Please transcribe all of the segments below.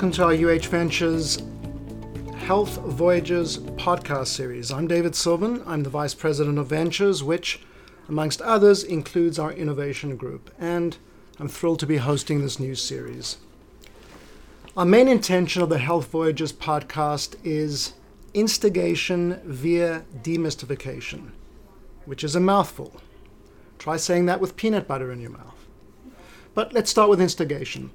Welcome to our UH Ventures Health Voyages podcast series. I'm David Sylvan. I'm the Vice President of Ventures, which, amongst others, includes our innovation group. And I'm thrilled to be hosting this new series. Our main intention of the Health Voyages podcast is instigation via demystification, which is a mouthful. Try saying that with peanut butter in your mouth. But let's start with instigation.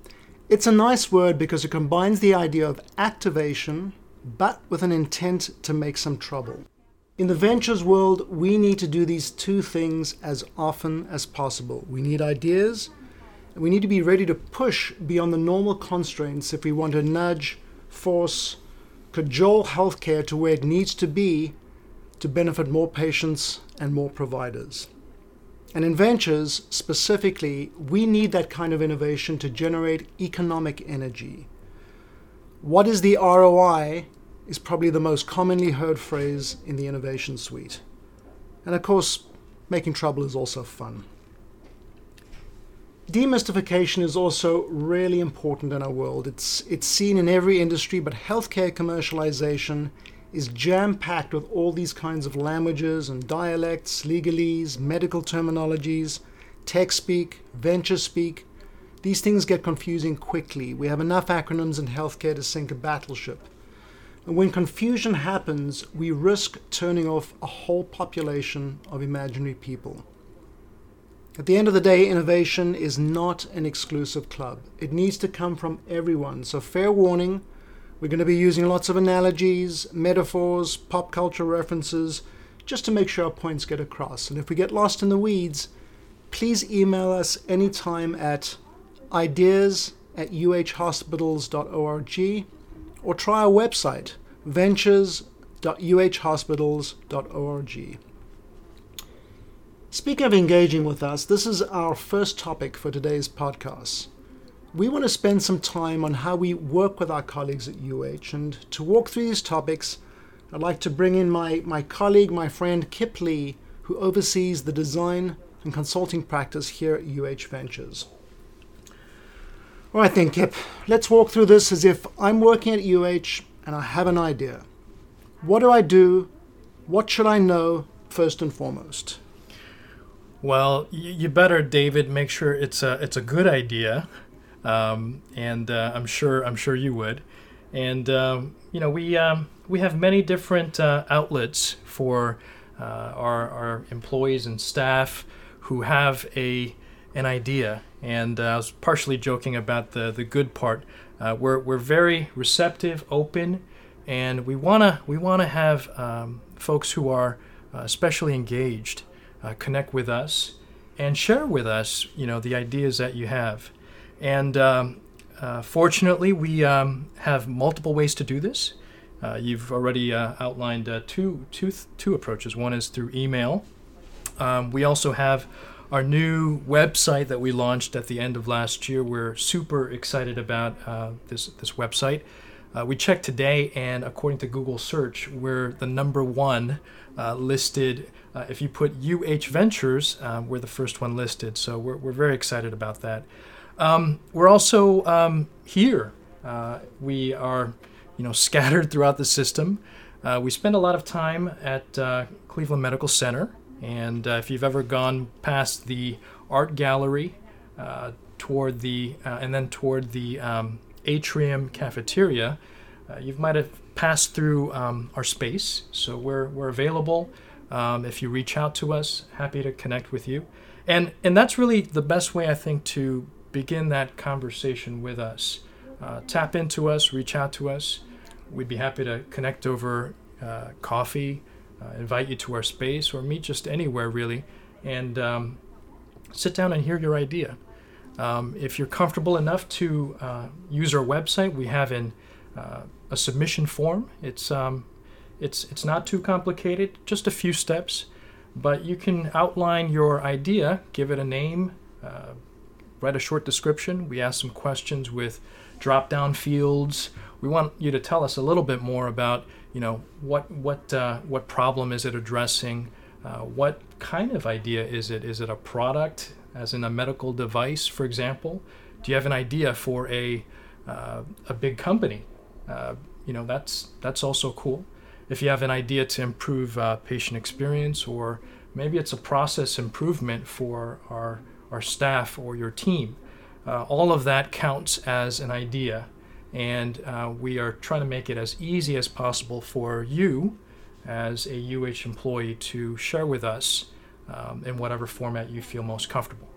It's a nice word because it combines the idea of activation, but with an intent to make some trouble. In the ventures world, we need to do these two things as often as possible. We need ideas, and we need to be ready to push beyond the normal constraints if we want to nudge, force, cajole healthcare to where it needs to be to benefit more patients and more providers. And in ventures, specifically, we need that kind of innovation to generate economic energy. What is the ROI is probably the most commonly heard phrase in the innovation suite. And of course, making trouble is also fun. Demystification is also really important in our world. It's, it's seen in every industry, but healthcare commercialization is jam packed with all these kinds of languages and dialects, legalese, medical terminologies, tech speak, venture speak. These things get confusing quickly. We have enough acronyms in healthcare to sink a battleship. And when confusion happens, we risk turning off a whole population of imaginary people. At the end of the day, innovation is not an exclusive club. It needs to come from everyone. So, fair warning we're going to be using lots of analogies, metaphors, pop culture references, just to make sure our points get across. And if we get lost in the weeds, please email us anytime at ideas at uhhospitals.org or try our website, ventures.uhhospitals.org. Speaking of engaging with us, this is our first topic for today's podcast we want to spend some time on how we work with our colleagues at UH. And to walk through these topics, I'd like to bring in my, my colleague, my friend Kip Lee, who oversees the design and consulting practice here at UH Ventures. All right, then, Kip, let's walk through this as if I'm working at UH and I have an idea. What do I do? What should I know first and foremost? Well, you better, David, make sure it's a it's a good idea um, and uh, I'm sure I'm sure you would. And um, you know we um, we have many different uh, outlets for uh, our our employees and staff who have a an idea. And uh, I was partially joking about the the good part. Uh, we're we're very receptive, open, and we wanna we wanna have um, folks who are uh, especially engaged connect with us and share with us you know the ideas that you have. And um, uh, fortunately, we um, have multiple ways to do this. Uh, you've already uh, outlined uh, two, two, two approaches. One is through email. Um, we also have our new website that we launched at the end of last year. We're super excited about uh, this, this website. Uh, we checked today, and according to Google search, we're the number one listed. if you put UH Ventures, we're the first one listed. So we're, we're very excited about that. Um, we're also um, here. Uh, we are, you know, scattered throughout the system. Uh, we spend a lot of time at uh, Cleveland Medical Center, and uh, if you've ever gone past the art gallery uh, toward the uh, and then toward the um, atrium cafeteria, you might have passed through um, our space. So we're we're available. Um, if you reach out to us, happy to connect with you. And, and that's really the best way, I think, to begin that conversation with us. Uh, tap into us, reach out to us. We'd be happy to connect over uh, coffee, uh, invite you to our space, or meet just anywhere really, and um, sit down and hear your idea. Um, if you're comfortable enough to uh, use our website, we have in uh, a submission form. It's um, it's it's not too complicated, just a few steps, but you can outline your idea, give it a name, uh, write a short description. We ask some questions with drop down fields. We want you to tell us a little bit more about, you know, what what uh, what problem is it addressing? Uh, what kind of idea is it? Is it a product, as in a medical device, for example? Do you have an idea for a uh, a big company. Uh, you know, that's that's also cool. If you have an idea to improve uh, patient experience, or maybe it's a process improvement for our our staff or your team, uh, all of that counts as an idea, and uh, we are trying to make it as easy as possible for you, as a UH employee, to share with us um, in whatever format you feel most comfortable.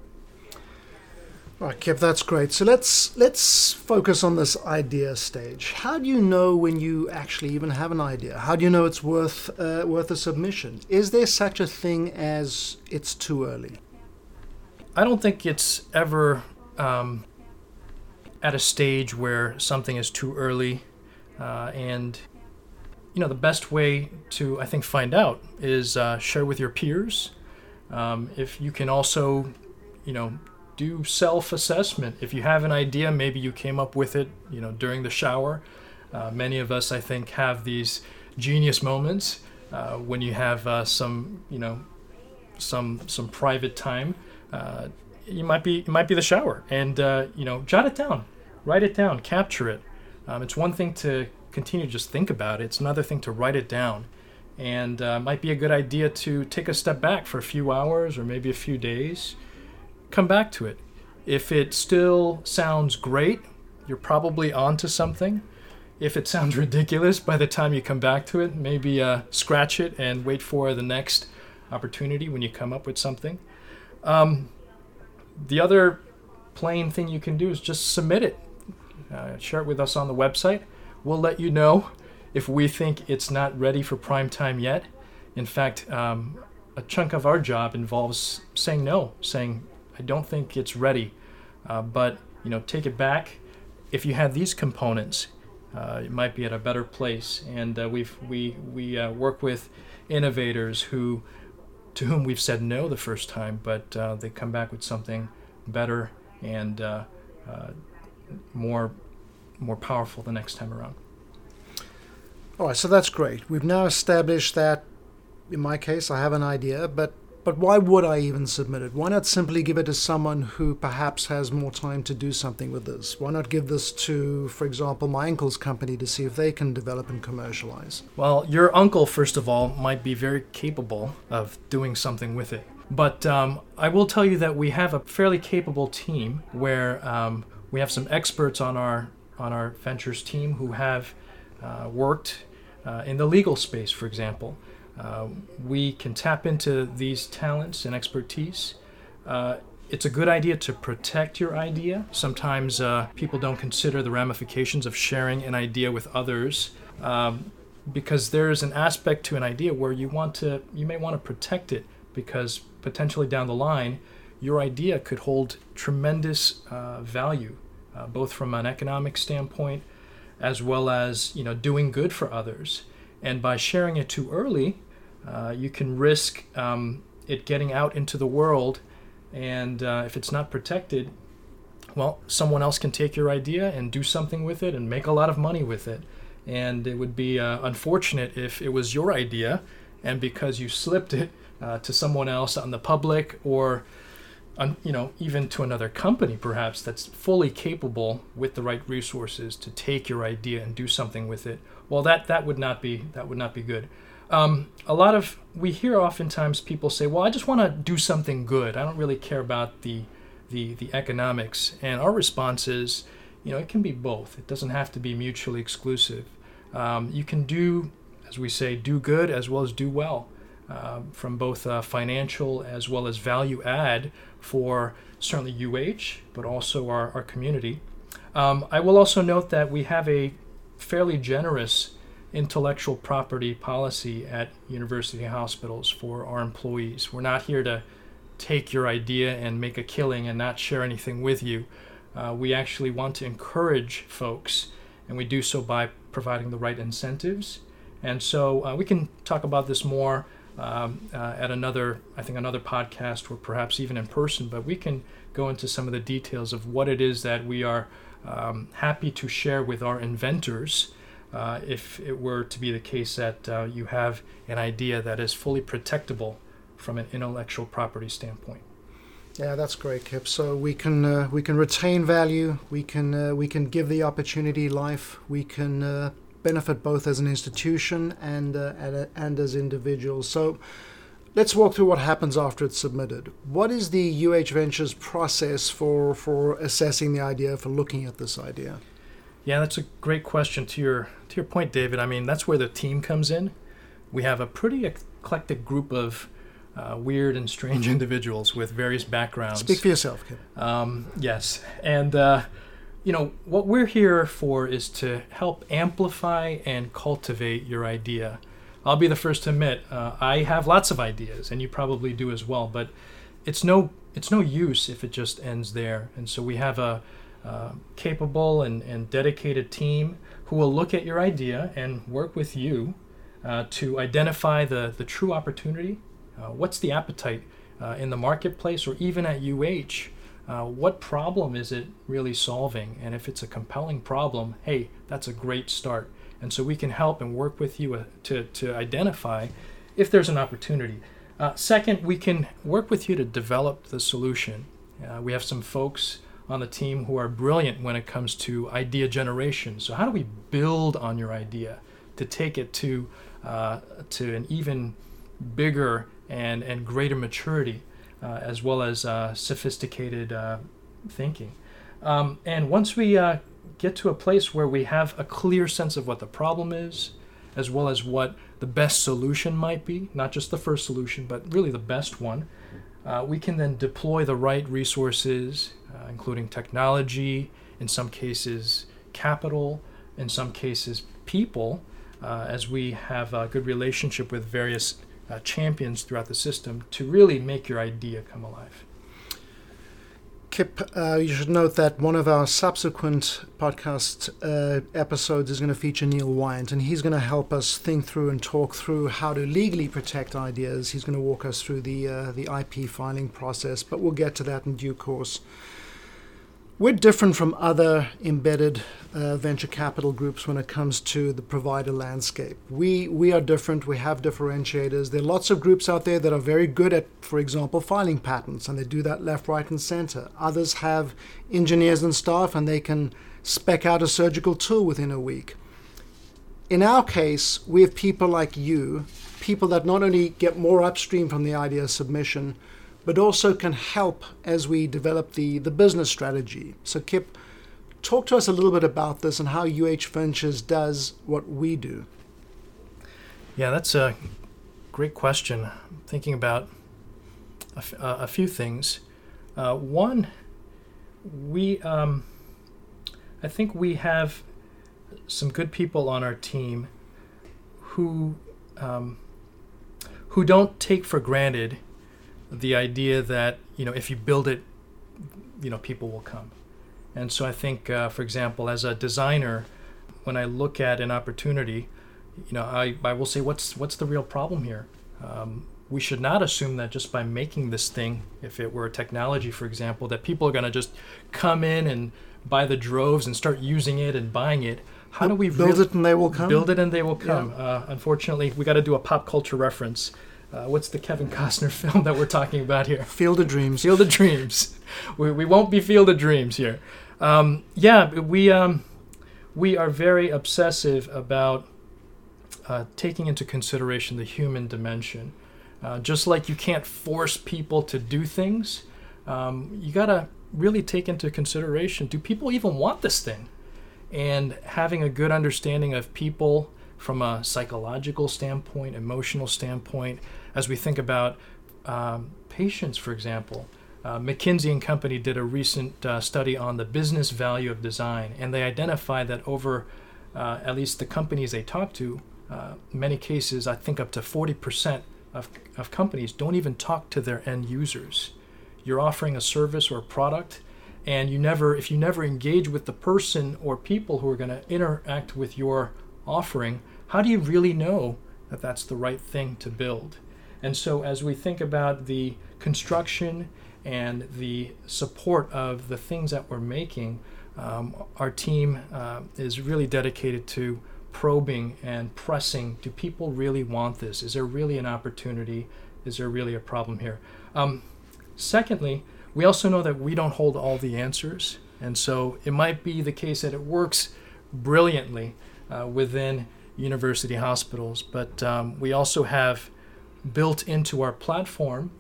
Right, Kip, that's great. So let's let's focus on this idea stage. How do you know when you actually even have an idea? How do you know it's worth uh, worth a submission? Is there such a thing as it's too early? I don't think it's ever um, at a stage where something is too early, uh, and you know the best way to I think find out is uh, share with your peers. Um, if you can also, you know, do self-assessment. If you have an idea, maybe you came up with it, you know, during the shower. Uh, many of us, I think, have these genius moments uh, when you have uh, some, you know, some some private time. Uh, you might be it might be the shower, and uh, you know, jot it down, write it down, capture it. Um, it's one thing to continue to just think about it. It's another thing to write it down, and uh, might be a good idea to take a step back for a few hours or maybe a few days come back to it. If it still sounds great, you're probably onto something. If it sounds ridiculous by the time you come back to it, maybe uh, scratch it and wait for the next opportunity when you come up with something. Um, the other plain thing you can do is just submit it. Uh, share it with us on the website. We'll let you know if we think it's not ready for prime time yet. In fact, um, a chunk of our job involves saying no, saying I don't think it's ready. Uh, but you know, take it back. If you had these components, uh, it might be at a better place. And uh, we've we we uh, work with innovators who, to whom we've said no the first time, but uh, they come back with something better and uh, more more powerful the next time around. All right, so that's great. We've now established that, in my case, I have an idea, but but why would I even submit it? Why not simply give it to someone who perhaps has more time to do something with this? Why not give this to, for example, my uncle's company to see if they can develop and commercialize? Well, your uncle, first of all, might be very capable of doing something with it. But um, I will tell you that we have a fairly capable team where um, we have some experts on our on our ventures team who have uh, worked uh, in the legal space, for example. Uh, we can tap into these talents and expertise. Uh, it's a good idea to protect your idea. Sometimes uh, people don't consider the ramifications of sharing an idea with others um, because there's an aspect to an idea where you want to, you may want to protect it because potentially down the line, your idea could hold tremendous uh, value, uh, both from an economic standpoint as well as you know doing good for others. And by sharing it too early, uh, you can risk um, it getting out into the world, and uh, if it's not protected, well, someone else can take your idea and do something with it and make a lot of money with it. And it would be uh, unfortunate if it was your idea, and because you slipped it uh, to someone else on the public or you know, even to another company perhaps that's fully capable with the right resources to take your idea and do something with it. Well, that that would not be that would not be good. Um, a lot of we hear oftentimes people say, "Well, I just want to do something good. I don't really care about the the the economics." And our response is, you know, it can be both. It doesn't have to be mutually exclusive. Um, you can do, as we say, do good as well as do well, uh, from both uh, financial as well as value add for certainly UH, but also our, our community. Um, I will also note that we have a fairly generous intellectual property policy at university hospitals for our employees. We're not here to take your idea and make a killing and not share anything with you. Uh, we actually want to encourage folks, and we do so by providing the right incentives. And so uh, we can talk about this more um, uh, at another, I think, another podcast or perhaps even in person, but we can go into some of the details of what it is that we are um, happy to share with our inventors uh, if it were to be the case that uh, you have an idea that is fully protectable from an intellectual property standpoint. Yeah, that's great, Kip. So we can uh, we can retain value. We can uh, we can give the opportunity life. We can uh, benefit both as an institution and uh, and, and as individuals. So let's walk through what happens after it's submitted. What is the UH Ventures process for for assessing the idea, for looking at this idea? Yeah, that's a great question. To your to your point, David. I mean, that's where the team comes in. We have a pretty eclectic group of uh, weird and strange individuals with various backgrounds. Speak for yourself, Kip. Um, yes, and uh, you know what we're here for is to help amplify and cultivate your idea. I'll be the first to admit uh, I have lots of ideas, and you probably do as well. But it's no it's no use if it just ends there. And so we have a uh, capable and, and dedicated team who will look at your idea and work with you uh, to identify the, the true opportunity uh, what's the appetite uh, in the marketplace or even at UH? Uh, what problem is it really solving? And if it's a compelling problem, hey, that's a great start. And so we can help and work with you to, to identify if there's an opportunity. Uh, second, we can work with you to develop the solution. Uh, we have some folks on the team who are brilliant when it comes to idea generation. So, how do we build on your idea to take it to, uh, to an even bigger and, and greater maturity, uh, as well as uh, sophisticated uh, thinking. Um, and once we uh, get to a place where we have a clear sense of what the problem is, as well as what the best solution might be, not just the first solution, but really the best one, uh, we can then deploy the right resources, including technology, in some cases, capital, in some cases, people, as we have a good relationship with various uh, champions throughout the system to really make your idea come alive. Kip, uh, you should note that one of our subsequent podcast uh, episodes is going to feature Neil Wyant, and he's going to help us think through and talk through how to legally protect ideas. He's going to walk us through the uh, the IP filing process, but we'll get to that in due course. We're different from other embedded uh, venture capital groups when it comes to the provider landscape. We, we are different, we have differentiators. There are lots of groups out there that are very good at, for example, filing patents, and they do that left, right, and center. Others have engineers and staff, and they can spec out a surgical tool within a week. In our case, we have people like you, people that not only get more upstream from the idea submission, but also can help as we develop the, the business strategy. So, Kip, talk to us a little bit about this and how UH Ventures does what we do. Yeah, that's a great question. I'm thinking about a, f- uh, a few things. Uh, one, we, um, I think we have some good people on our team who, um, who don't take for granted the idea that you know if you build it, you know people will come. And so I think, uh, for example, as a designer, when I look at an opportunity, you know, I, I will say, what's what's the real problem here? Um, we should not assume that just by making this thing, if it were a technology, for example, that people are going to just come in and by the droves and start using it and buying it. How do we build it and they will come? Build it and they will come. Yeah. Uh, unfortunately, we got to do a pop culture reference. Uh, what's the Kevin Costner film that we're talking about here? Field of Dreams. Field of Dreams. we, we won't be Field of Dreams here. Um, yeah, we um, we are very obsessive about uh, taking into consideration the human dimension. Uh, just like you can't force people to do things, um, you gotta really take into consideration: do people even want this thing? And having a good understanding of people from a psychological standpoint, emotional standpoint, as we think about um, patients, for example. Uh, McKinsey and Company did a recent uh, study on the business value of design, and they identified that over uh, at least the companies they talk to, uh, many cases, I think up to 40% of, of companies don't even talk to their end users. You're offering a service or a product, and you never, if you never engage with the person or people who are going to interact with your offering, how do you really know that that's the right thing to build? And so, as we think about the construction and the support of the things that we're making, um, our team uh, is really dedicated to probing and pressing do people really want this? Is there really an opportunity? Is there really a problem here? Um, secondly, we also know that we don't hold all the answers. And so it might be the case that it works brilliantly uh, within university hospitals, but um, we also have built into our platform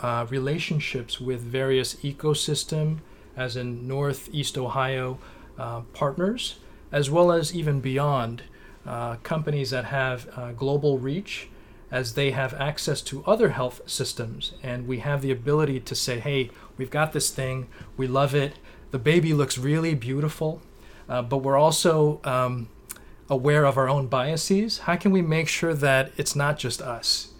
uh, relationships with various ecosystem, as in Northeast Ohio uh, partners, as well as even beyond uh, companies that have uh, global reach as they have access to other health systems. And we have the ability to say, hey, we've got this thing, we love it, the baby looks really beautiful, uh, but we're also um, aware of our own biases. How can we make sure that it's not just us?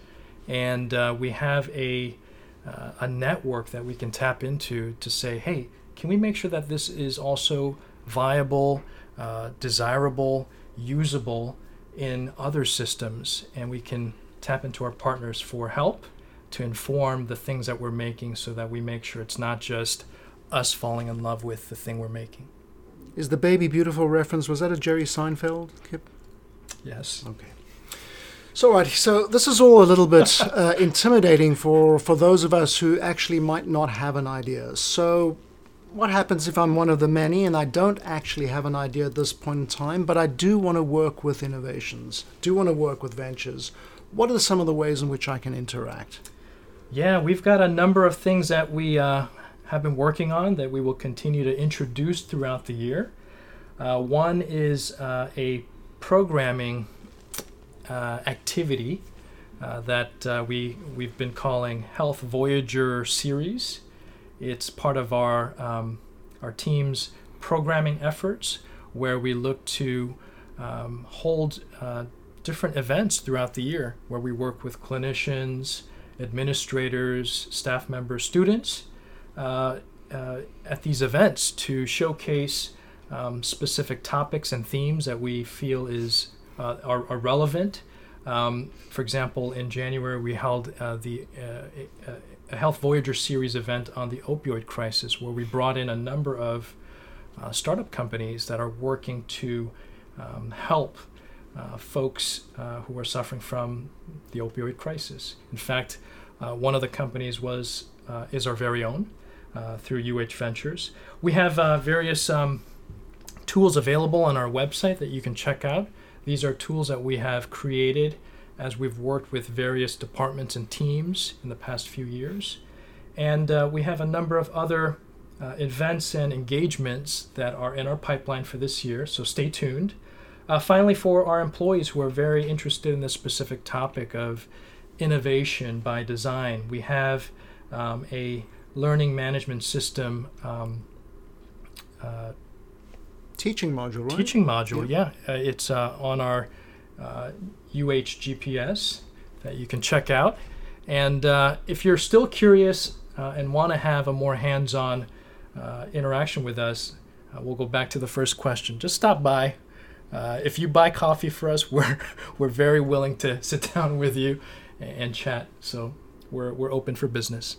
And uh, we have a, uh, a network that we can tap into to say, hey, can we make sure that this is also viable, uh, desirable, usable in other systems? And we can tap into our partners for help to inform the things that we're making so that we make sure it's not just us falling in love with the thing we're making. Is the baby beautiful reference, was that a Jerry Seinfeld, Kip? Yes. Okay. So, right, so this is all a little bit uh, intimidating for, for those of us who actually might not have an idea. So, what happens if I'm one of the many and I don't actually have an idea at this point in time, but I do want to work with innovations, do want to work with ventures? What are some of the ways in which I can interact? Yeah, we've got a number of things that we uh, have been working on that we will continue to introduce throughout the year. Uh, one is uh, a programming uh, activity uh, that uh, we we've been calling Health Voyager series. It's part of our um, our team's programming efforts, where we look to um, hold different events throughout the year, where we work with clinicians, administrators, staff members, students at these events to showcase um, specific topics and themes that we feel is uh, are, are, relevant. Um, for example, in January we held uh, the uh, a Health Voyager series event on the opioid crisis, where we brought in a number of startup companies that are working to um, help uh, folks uh, who are suffering from the opioid crisis. In fact, uh, one of the companies was is our very own through UH Ventures. We have uh, various um, tools available on our website that you can check out. These are tools that we have created as we've worked with various departments and teams in the past few years. And uh, we have a number of other uh, events and engagements that are in our pipeline for this year, so stay tuned. Uh, finally, for our employees who are very interested in this specific topic of innovation by design, we have um, a learning management system um, uh, teaching module, right? Teaching module, yeah. yeah. Uh, it's uh, on our UHGPS uh, that you can check out. And uh, if you're still curious and want to have a more hands on interaction with us, we'll go back to the first question. Just stop by. Uh, if you buy coffee for us, we're we're very willing to sit down with you and, and chat. So we're we're open for business.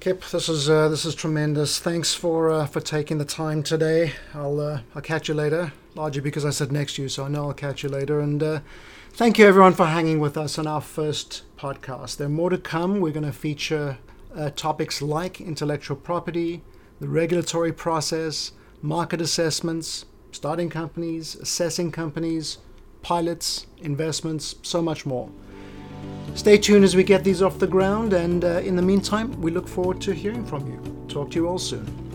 Kip, this is uh, this is tremendous. Thanks for uh, for taking the time today. I'll uh, I'll catch you later. Largely because I said next to you, so I know I'll catch you later. And uh, thank you everyone for hanging with us on our first podcast. There are more to come. We're going to feature uh, topics like intellectual property, the regulatory process, market assessments, starting companies, assessing companies, pilots, investments, so much more. Stay tuned as we get these off the ground, and uh, in the meantime, we look forward to hearing from you. Talk to you all soon.